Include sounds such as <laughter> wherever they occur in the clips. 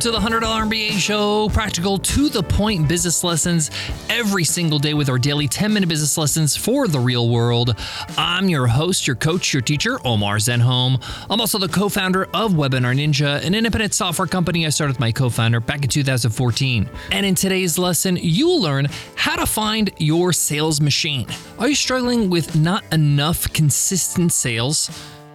to the $100 MBA show, practical to the point business lessons every single day with our daily 10 minute business lessons for the real world. I'm your host, your coach, your teacher, Omar Zenhom. I'm also the co founder of Webinar Ninja, an independent software company I started with my co founder back in 2014. And in today's lesson, you will learn how to find your sales machine. Are you struggling with not enough consistent sales?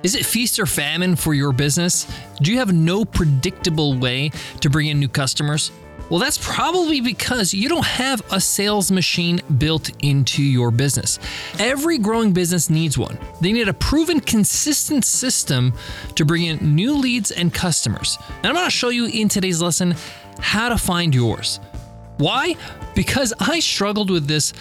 Is it feast or famine for your business? Do you have no predictable way to bring in new customers? Well, that's probably because you don't have a sales machine built into your business. Every growing business needs one. They need a proven, consistent system to bring in new leads and customers. And I'm going to show you in today's lesson how to find yours. Why? Because I struggled with this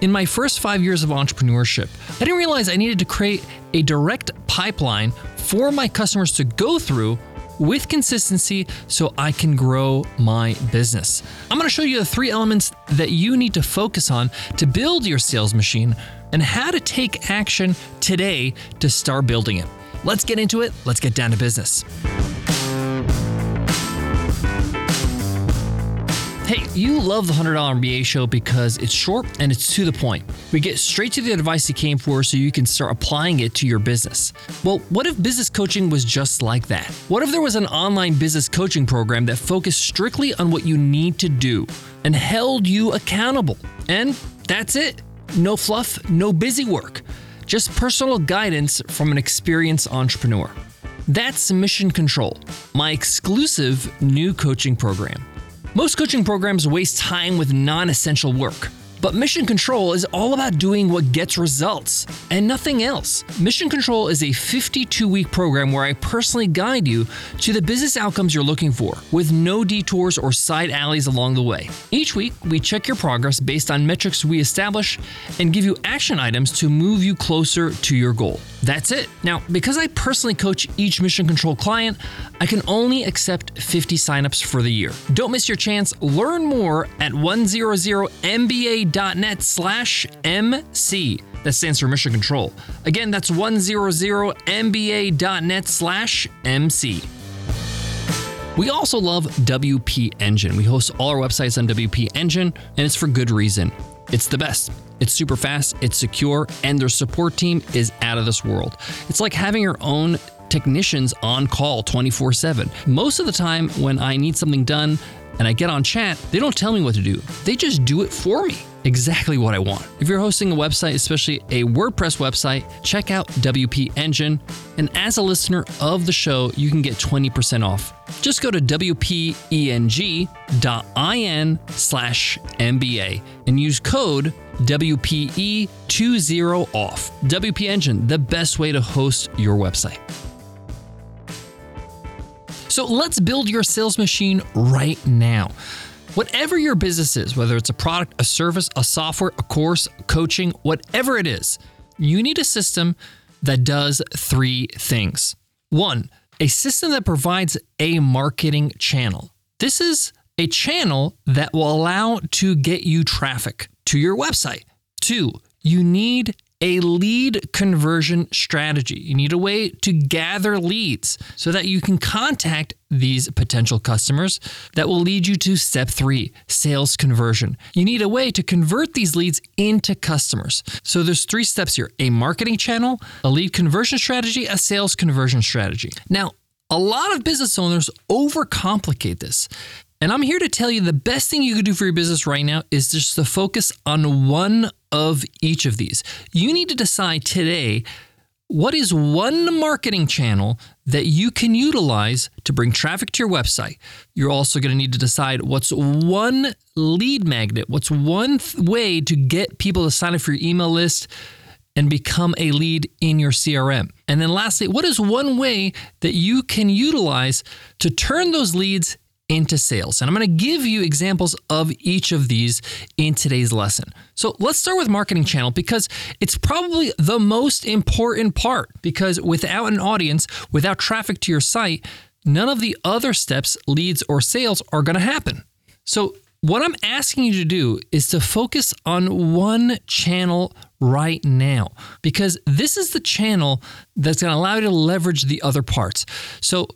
in my first five years of entrepreneurship. I didn't realize I needed to create a direct pipeline for my customers to go through with consistency so I can grow my business. I'm gonna show you the three elements that you need to focus on to build your sales machine and how to take action today to start building it. Let's get into it. Let's get down to business. Hey, you love the $100 MBA show because it's short and it's to the point. We get straight to the advice you came for so you can start applying it to your business. Well, what if business coaching was just like that? What if there was an online business coaching program that focused strictly on what you need to do and held you accountable? And that's it. No fluff, no busy work, just personal guidance from an experienced entrepreneur. That's Mission Control, my exclusive new coaching program. Most coaching programs waste time with non essential work. But Mission Control is all about doing what gets results and nothing else. Mission Control is a 52 week program where I personally guide you to the business outcomes you're looking for, with no detours or side alleys along the way. Each week, we check your progress based on metrics we establish and give you action items to move you closer to your goal. That's it. Now, because I personally coach each Mission Control client, I can only accept 50 signups for the year. Don't miss your chance. Learn more at 100MBA mba.net slash MC. That stands for Mission Control. Again, that's 100mba.net slash MC. We also love WP Engine. We host all our websites on WP Engine, and it's for good reason. It's the best. It's super fast, it's secure, and their support team is out of this world. It's like having your own technicians on call 24 7. Most of the time, when I need something done and I get on chat, they don't tell me what to do, they just do it for me exactly what I want. If you're hosting a website, especially a WordPress website, check out WP Engine. And as a listener of the show, you can get 20% off. Just go to wpeng.in slash MBA and use code WPE20 off. WP Engine, the best way to host your website. So let's build your sales machine right now. Whatever your business is, whether it's a product, a service, a software, a course, coaching, whatever it is, you need a system that does three things. One, a system that provides a marketing channel. This is a channel that will allow to get you traffic to your website. Two, you need a lead conversion strategy. You need a way to gather leads so that you can contact these potential customers that will lead you to step three sales conversion. You need a way to convert these leads into customers. So there's three steps here a marketing channel, a lead conversion strategy, a sales conversion strategy. Now, a lot of business owners overcomplicate this. And I'm here to tell you the best thing you could do for your business right now is just to focus on one of each of these. You need to decide today what is one marketing channel that you can utilize to bring traffic to your website. You're also going to need to decide what's one lead magnet, what's one th- way to get people to sign up for your email list and become a lead in your CRM. And then lastly, what is one way that you can utilize to turn those leads into sales. And I'm going to give you examples of each of these in today's lesson. So let's start with marketing channel because it's probably the most important part because without an audience, without traffic to your site, none of the other steps, leads or sales are going to happen. So what I'm asking you to do is to focus on one channel right now because this is the channel that's going to allow you to leverage the other parts. So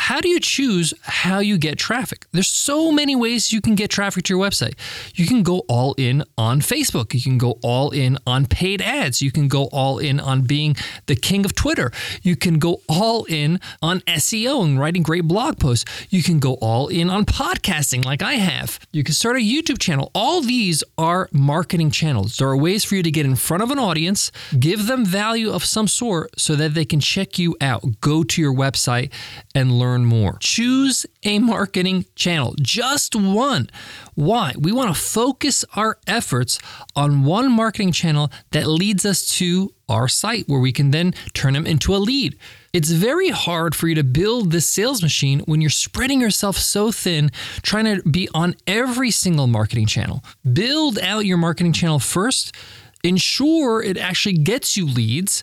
how do you choose how you get traffic? There's so many ways you can get traffic to your website. You can go all in on Facebook. You can go all in on paid ads. You can go all in on being the king of Twitter. You can go all in on SEO and writing great blog posts. You can go all in on podcasting like I have. You can start a YouTube channel. All these are marketing channels. There are ways for you to get in front of an audience, give them value of some sort so that they can check you out, go to your website and learn more. Choose a marketing channel, just one. Why? We want to focus our efforts on one marketing channel that leads us to our site where we can then turn them into a lead. It's very hard for you to build this sales machine when you're spreading yourself so thin, trying to be on every single marketing channel. Build out your marketing channel first, ensure it actually gets you leads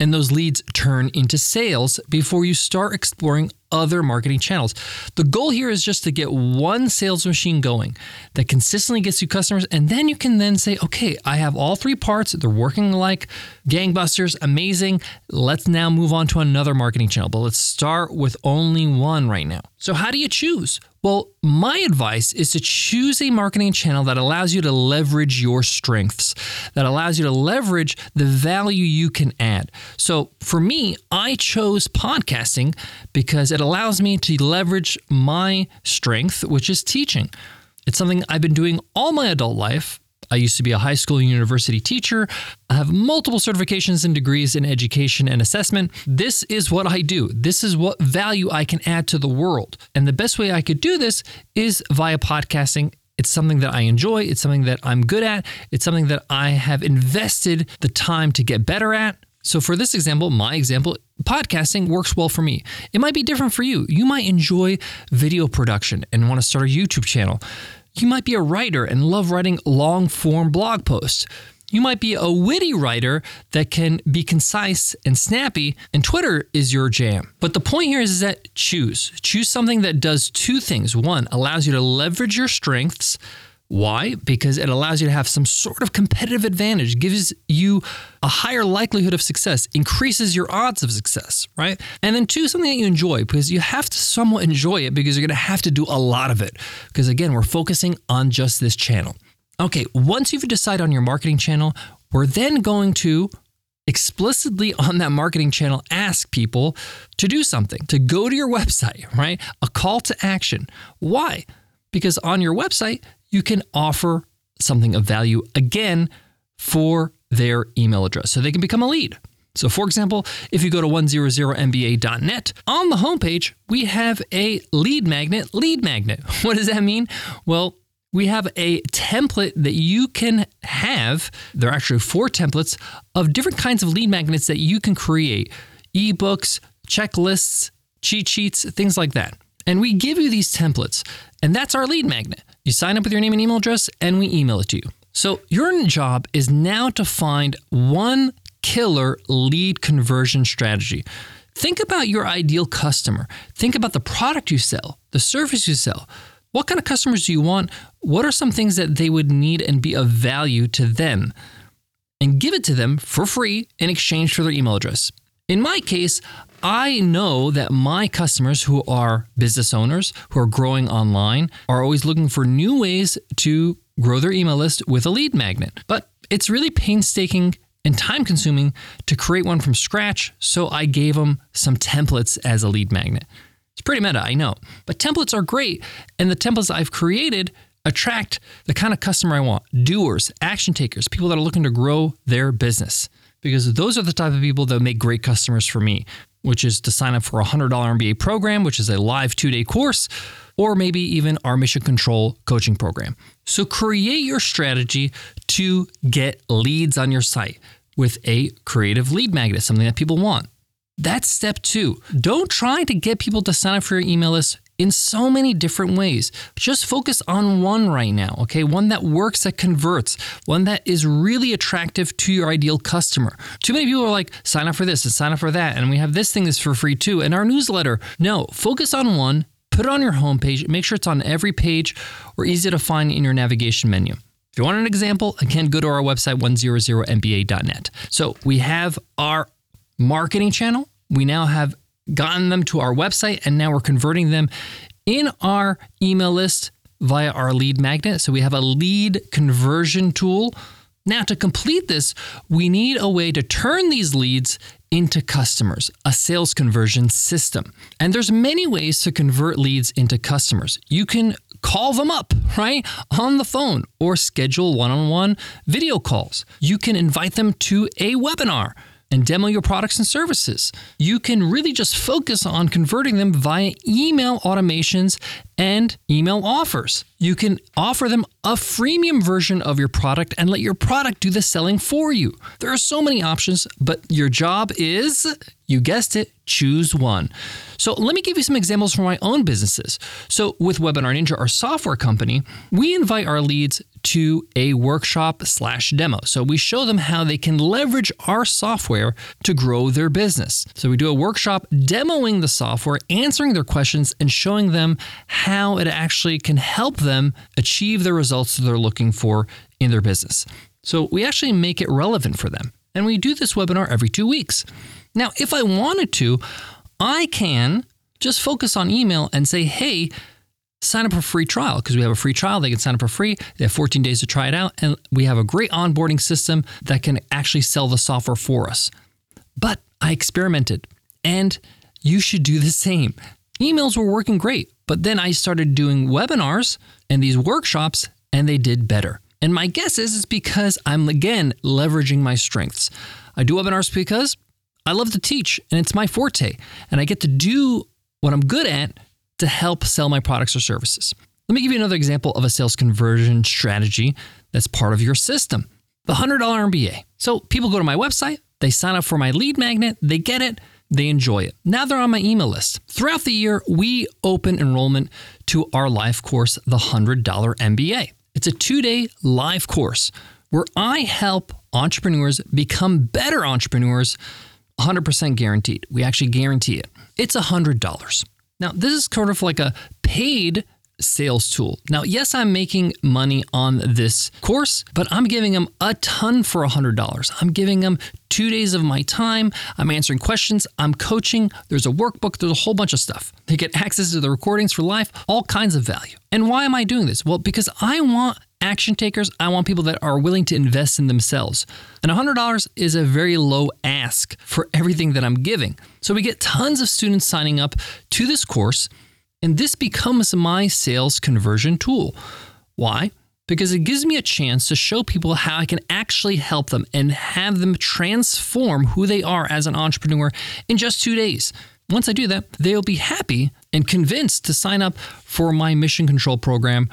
and those leads turn into sales before you start exploring other marketing channels. The goal here is just to get one sales machine going that consistently gets you customers and then you can then say, "Okay, I have all three parts. They're working like gangbusters, amazing. Let's now move on to another marketing channel, but let's start with only one right now." So, how do you choose? Well, my advice is to choose a marketing channel that allows you to leverage your strengths, that allows you to leverage the value you can add. So, for me, I chose podcasting because it allows me to leverage my strength, which is teaching. It's something I've been doing all my adult life. I used to be a high school and university teacher. I have multiple certifications and degrees in education and assessment. This is what I do. This is what value I can add to the world. And the best way I could do this is via podcasting. It's something that I enjoy. It's something that I'm good at. It's something that I have invested the time to get better at. So, for this example, my example, podcasting works well for me. It might be different for you. You might enjoy video production and want to start a YouTube channel. You might be a writer and love writing long form blog posts. You might be a witty writer that can be concise and snappy, and Twitter is your jam. But the point here is, that choose. Choose something that does two things. One, allows you to leverage your strengths. Why? Because it allows you to have some sort of competitive advantage, gives you a higher likelihood of success, increases your odds of success, right? And then two, something that you enjoy, because you have to somewhat enjoy it because you're gonna have to do a lot of it. Because again, we're focusing on just this channel. Okay, once you've decided on your marketing channel, we're then going to explicitly on that marketing channel ask people to do something, to go to your website, right? A call to action. Why? Because on your website, you can offer something of value again for their email address so they can become a lead. So, for example, if you go to 100mba.net, on the homepage, we have a lead magnet, lead magnet. <laughs> What does that mean? Well, we have a template that you can have. There are actually four templates of different kinds of lead magnets that you can create ebooks, checklists, cheat sheets, things like that. And we give you these templates, and that's our lead magnet. You sign up with your name and email address, and we email it to you. So, your job is now to find one killer lead conversion strategy. Think about your ideal customer. Think about the product you sell, the service you sell. What kind of customers do you want? What are some things that they would need and be of value to them? And give it to them for free in exchange for their email address. In my case, I know that my customers who are business owners, who are growing online, are always looking for new ways to grow their email list with a lead magnet. But it's really painstaking and time consuming to create one from scratch, so I gave them some templates as a lead magnet. It's pretty meta, I know. But templates are great, and the templates I've created attract the kind of customer I want doers, action takers, people that are looking to grow their business. Because those are the type of people that make great customers for me, which is to sign up for a $100 MBA program, which is a live two day course, or maybe even our mission control coaching program. So create your strategy to get leads on your site with a creative lead magnet, something that people want. That's step two. Don't try to get people to sign up for your email list in so many different ways. Just focus on one right now, okay? One that works, that converts, one that is really attractive to your ideal customer. Too many people are like, sign up for this and sign up for that, and we have this thing that's for free too, and our newsletter. No, focus on one, put it on your homepage, make sure it's on every page or easy to find in your navigation menu. If you want an example, again, go to our website, 100mba.net. So we have our marketing channel. We now have gotten them to our website, and now we're converting them in our email list via our lead magnet. So we have a lead conversion tool. Now, to complete this, we need a way to turn these leads into customers, a sales conversion system. And there's many ways to convert leads into customers. You can call them up, right? On the phone or schedule one-on-one video calls. You can invite them to a webinar and demo your products and services. You can really just focus on converting them via email automations and email offers. You can offer them a freemium version of your product and let your product do the selling for you. There are so many options, but your job is, you guessed it, choose one. So let me give you some examples from my own businesses. So with Webinar Ninja, our software company, we invite our leads to a workshop slash demo. So we show them how they can leverage our software to grow their business. So we do a workshop demoing the software, answering their questions, and showing them how it actually can help them achieve the results that they're looking for in their business. So we actually make it relevant for them. And we do this webinar every two weeks. Now, if I wanted to, I can just focus on email and say, hey, sign up for a free trial because we have a free trial. They can sign up for free. They have 14 days to try it out. And we have a great onboarding system that can actually sell the software for us. But I experimented and you should do the same. Emails were working great, but then I started doing webinars and these workshops and they did better. And my guess is it's because I'm again leveraging my strengths. I do webinars because I love to teach and it's my forte, and I get to do what I'm good at to help sell my products or services. Let me give you another example of a sales conversion strategy that's part of your system the $100 MBA. So people go to my website, they sign up for my lead magnet, they get it, they enjoy it. Now they're on my email list. Throughout the year, we open enrollment to our live course, the $100 MBA. It's a two day live course where I help entrepreneurs become better entrepreneurs 100% guaranteed. We actually guarantee it. It's $100. Now, this is sort of like a paid sales tool. Now, yes, I'm making money on this course, but I'm giving them a ton for $100. I'm giving them two days of my time. I'm answering questions. I'm coaching. There's a workbook. There's a whole bunch of stuff. They get access to the recordings for life, all kinds of value. And why am I doing this? Well, because I want action takers, I want people that are willing to invest in themselves. And $100 is a very low ask for everything that I'm giving. So we get tons of students signing up to this course, and this becomes my sales conversion tool. Why? Because it gives me a chance to show people how I can actually help them and have them transform who they are as an entrepreneur in just two days. Once I do that, they'll be happy and convinced to sign up for my mission control program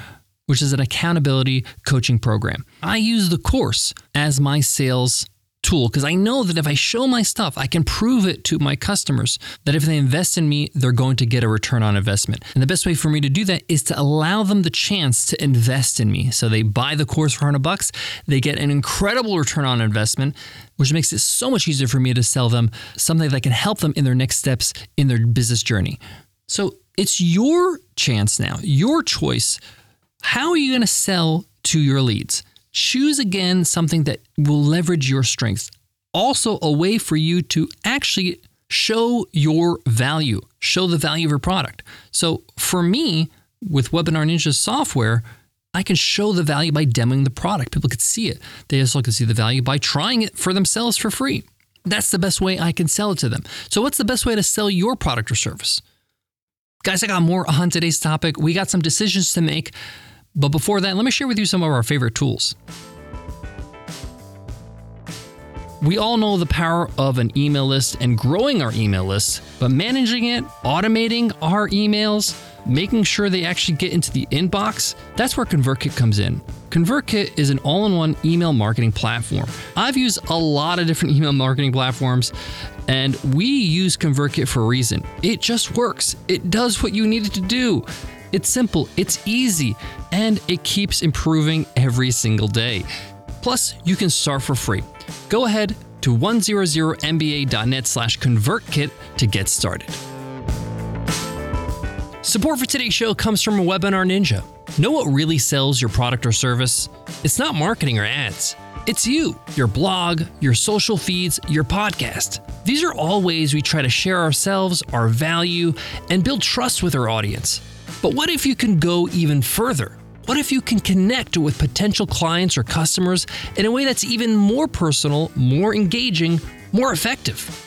which is an accountability coaching program. I use the course as my sales tool because I know that if I show my stuff, I can prove it to my customers that if they invest in me, they're going to get a return on investment. And the best way for me to do that is to allow them the chance to invest in me. So they buy the course for 100 bucks, they get an incredible return on investment, which makes it so much easier for me to sell them something that can help them in their next steps in their business journey. So it's your chance now, your choice how are you going to sell to your leads? Choose again something that will leverage your strengths. Also, a way for you to actually show your value, show the value of your product. So, for me, with Webinar Ninja software, I can show the value by demoing the product. People can see it. They also can see the value by trying it for themselves for free. That's the best way I can sell it to them. So, what's the best way to sell your product or service? Guys, I got more on today's topic. We got some decisions to make. But before that, let me share with you some of our favorite tools. We all know the power of an email list and growing our email list, but managing it, automating our emails, making sure they actually get into the inbox, that's where ConvertKit comes in. ConvertKit is an all in one email marketing platform. I've used a lot of different <laughs> email marketing platforms, and we use ConvertKit for a reason. It just works, it does what you need it to do. It's simple, it's easy, and it keeps improving every single day. Plus, you can start for free. Go ahead to 100mba.net slash convertkit to get started. Support for today's show comes from a Webinar Ninja. Know what really sells your product or service? It's not marketing or ads. It's you, your blog, your social feeds, your podcast. These are all ways we try to share ourselves, our value, and build trust with our audience. But what if you can go even further? What if you can connect with potential clients or customers in a way that's even more personal, more engaging, more effective?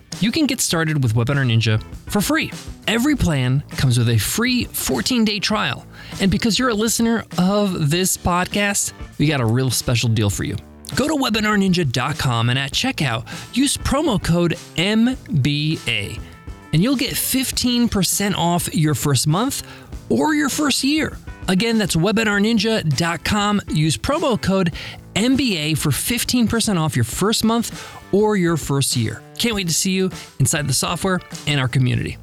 you can get started with Webinar Ninja for free. Every plan comes with a free 14 day trial. And because you're a listener of this podcast, we got a real special deal for you. Go to webinarninja.com and at checkout, use promo code MBA, and you'll get 15% off your first month or your first year. Again, that's webinarninja.com. Use promo code MBA for 15% off your first month or your first year. Can't wait to see you inside the software and our community.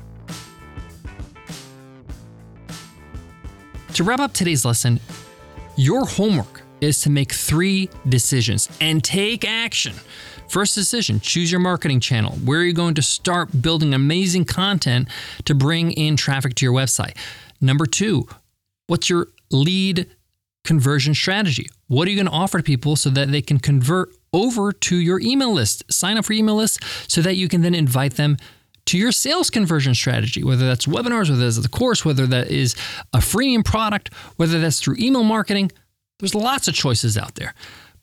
To wrap up today's lesson, your homework is to make three decisions and take action. First decision choose your marketing channel. Where are you going to start building amazing content to bring in traffic to your website? Number two, what's your lead conversion strategy? What are you going to offer to people so that they can convert over to your email list? Sign up for email lists so that you can then invite them to your sales conversion strategy, whether that's webinars, whether that's the course, whether that is a freemium product, whether that's through email marketing. There's lots of choices out there,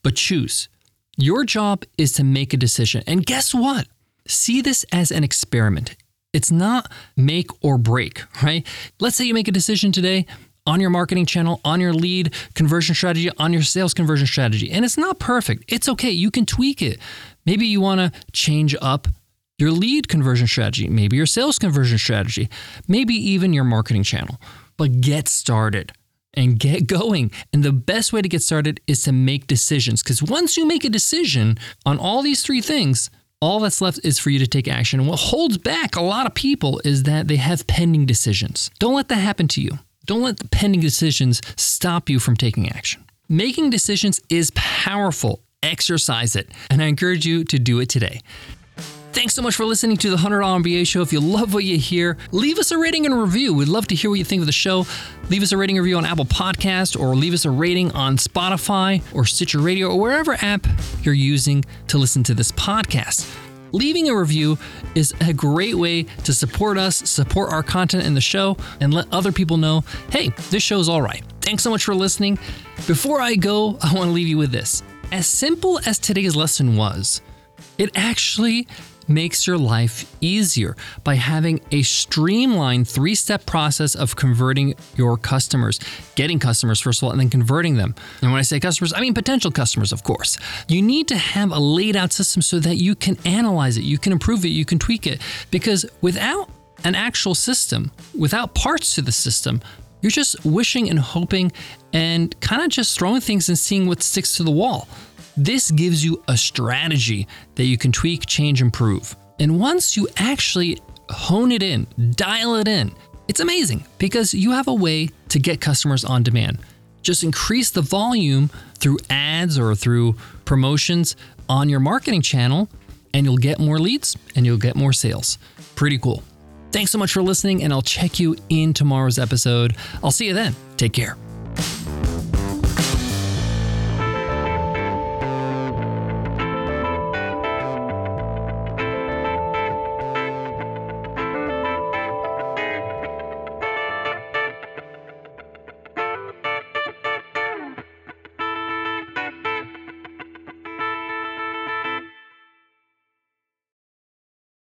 but choose. Your job is to make a decision. And guess what? See this as an experiment. It's not make or break, right? Let's say you make a decision today on your marketing channel, on your lead conversion strategy, on your sales conversion strategy. And it's not perfect. It's okay. You can tweak it. Maybe you want to change up your lead conversion strategy, maybe your sales conversion strategy, maybe even your marketing channel. But get started and get going. And the best way to get started is to make decisions. Because once you make a decision on all these three things, all that's left is for you to take action. And what holds back a lot of people is that they have pending decisions. Don't let that happen to you. Don't let the pending decisions stop you from taking action. Making decisions is powerful. Exercise it. And I encourage you to do it today. Thanks so much for listening to the $100 MBA show. If you love what you hear, leave us a rating and review. We'd love to hear what you think of the show. Leave us a rating review on Apple Podcast or leave us a rating on Spotify or Stitcher Radio or wherever app you're using to listen to this podcast. Leaving a review is a great way to support us, support our content in the show, and let other people know hey, this show's all right. Thanks so much for listening. Before I go, I want to leave you with this. As simple as today's lesson was, it actually makes your life easier by having a streamlined three step process of converting your customers, getting customers, first of all, and then converting them. And when I say customers, I mean potential customers, of course. You need to have a laid out system so that you can analyze it, you can improve it, you can tweak it. Because without an actual system, without parts to the system, you're just wishing and hoping and kind of just throwing things and seeing what sticks to the wall. This gives you a strategy that you can tweak, change, improve. And once you actually hone it in, dial it in, it's amazing because you have a way to get customers on demand. Just increase the volume through ads or through promotions on your marketing channel, and you'll get more leads and you'll get more sales. Pretty cool. Thanks so much for listening, and I'll check you in tomorrow's episode. I'll see you then. Take care.